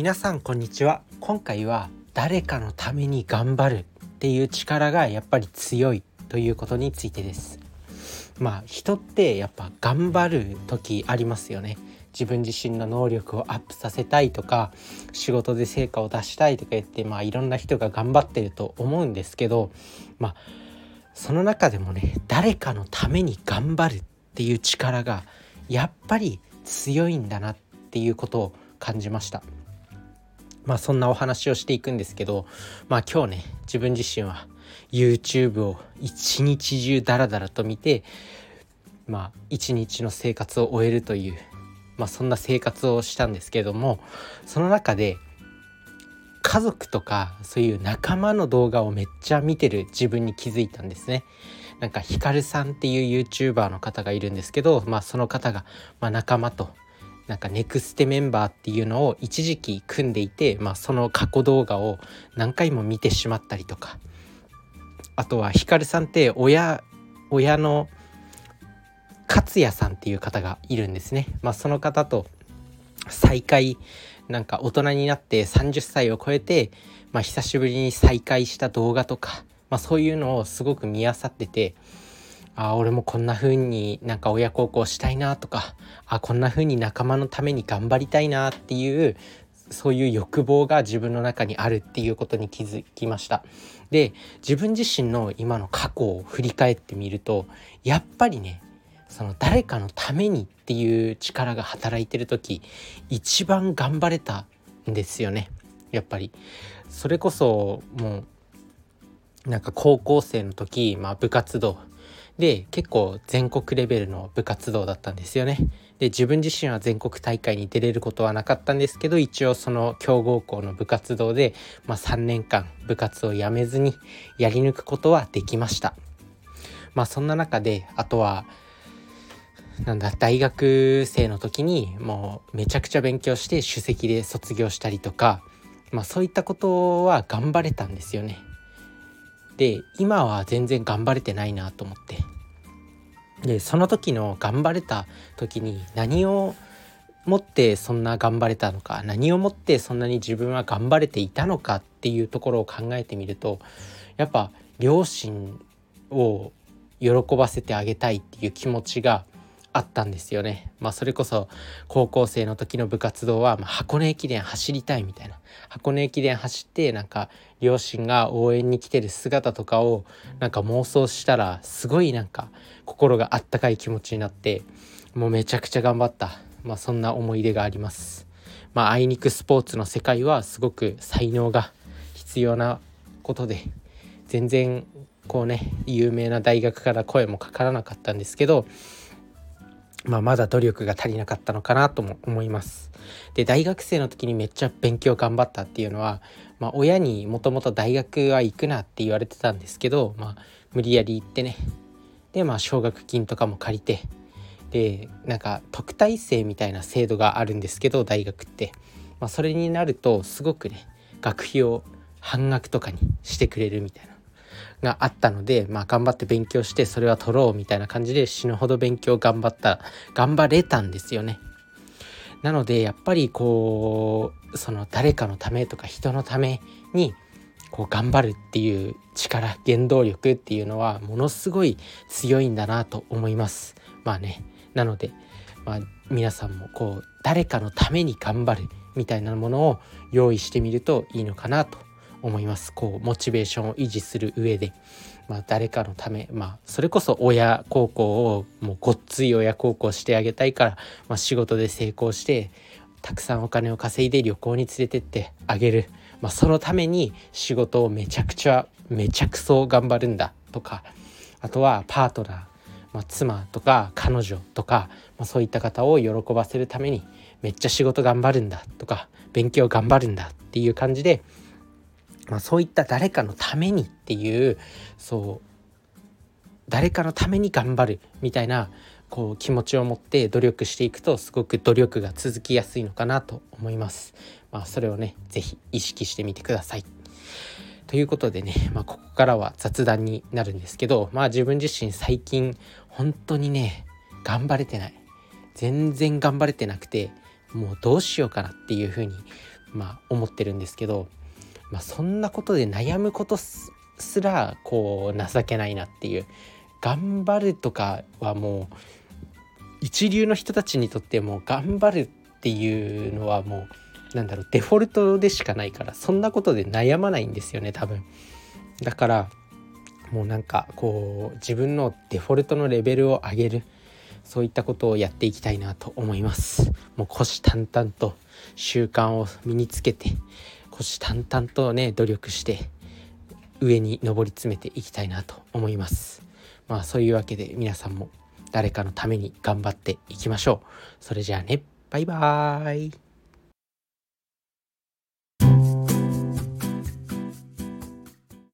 皆さんこんにちは。今回は誰かのために頑張るっていう力がやっぱり強いということについてです。まあ人ってやっぱ頑張る時ありますよね。自分自身の能力をアップさせたいとか仕事で成果を出したいとか言ってまあいろんな人が頑張ってると思うんですけどまあその中でもね誰かのために頑張るっていう力がやっぱり強いんだなっていうことを感じました。まあそんなお話をしていくんですけどまあ今日ね自分自身は YouTube を一日中ダラダラと見てまあ一日の生活を終えるというまあそんな生活をしたんですけどもその中で家族とかそういう仲間の動画をめっちゃ見てる自分に気づいたんですね。なんかヒカルさんっていう YouTuber の方がいるんですけど、まあ、その方が、まあ、仲間となんかネクステメンバーっていうのを一時期組んでいて、まあ、その過去動画を何回も見てしまったりとかあとはヒカルさんって親親の勝也さんっていう方がいるんですね。まあ、その方と再会なんか大人になって30歳を超えて、まあ、久しぶりに再会した動画とか、まあ、そういうのをすごく見あさっててあ俺もこんな風になんか親孝行したいなとかあこんな風に仲間のために頑張りたいなっていうそういう欲望が自分の中にあるっていうことに気づきました。で自分自身の今の過去を振り返ってみるとやっぱりねその誰かのためにっていう力が働いてる時一番頑張れたんですよね。やっぱり。それこそもうなんか高校生の時、まあ、部活動で結構全国レベルの部活動だったんですよねで自分自身は全国大会に出れることはなかったんですけど一応その強豪校の部活動で、まあ、3年間部活をやめずにやり抜くことはできましたまあそんな中であとはなんだ大学生の時にもうめちゃくちゃ勉強して首席で卒業したりとか、まあ、そういったことは頑張れたんですよね。で今は全然頑張れてないなと思って。でその時の頑張れた時に何をもってそんな頑張れたのか何をもってそんなに自分は頑張れていたのかっていうところを考えてみるとやっぱ両親を喜ばせてあげたいっていう気持ちがあったんですよね。まあそれこそ高校生の時の部活動は、まあ、箱根駅伝走りたいみたいな箱根駅伝走ってなんか両親が応援に来てる姿とかをなんか妄想したらすごいなんか心があったかい気持ちになってもうめちゃくちゃ頑張った、まあ、そんな思い出があります。まあ、あいにくスポーツの世界はすごく才能が必要なことで全然こうね有名な大学から声もかからなかったんですけどまあ、まだ努力が足りなかったのかなとも思います。で大学生の時にめっちゃ勉強頑張ったっていうのは、まあ、親にもともと大学は行くなって言われてたんですけど、まあ、無理やり行ってねでまあ奨学金とかも借りてでなんか特待生みたいな制度があるんですけど大学って、まあ、それになるとすごくね学費を半額とかにしてくれるみたいな。があったので、まあ、頑張って勉強してそれは取ろうみたいな感じで死ぬほど勉強頑張った頑張れたんですよね。なのでやっぱりこうその誰かのためとか人のためにこう頑張るっていう力原動力っていうのはものすごい強いんだなと思います。まあねなので、まあ、皆さんもこう誰かのために頑張るみたいなものを用意してみるといいのかなと思います。こうモチベーションを維持する上で、まあ、誰かのためまあそれこそ親孝行をもうごっつい親孝行してあげたいから、まあ、仕事で成功してたくさんお金を稼いで旅行に連れてってあげる、まあ、そのために仕事をめちゃくちゃめちゃくそ頑張るんだとかあとはパートナー、まあ、妻とか彼女とか、まあ、そういった方を喜ばせるためにめっちゃ仕事頑張るんだとか勉強頑張るんだっていう感じでまあ、そういった誰かのためにっていうそう誰かのために頑張るみたいなこう気持ちを持って努力していくとすごく努力が続きやすいのかなと思います。まあ、それをね是非意識してみてください。ということでね、まあ、ここからは雑談になるんですけどまあ自分自身最近本当にね頑張れてない全然頑張れてなくてもうどうしようかなっていうふうにまあ思ってるんですけど、まあ、そんなことで悩むことすらこう情けないなっていう頑張るとかはもう一流の人たちにとっても頑張るっていうのはもうなんだろうデフォルトでしかないからそんなことで悩まないんですよね多分。だからもうなんかこう自分のデフォルトのレベルを上げる。そういったことをやっていきたいなと思います。もう虎視眈々と習慣を身につけて。虎視眈々とね努力して上に上り詰めていきたいなと思います。まあそういうわけで皆さんも誰かのために頑張っていきましょう。それじゃあね。バイバーイ。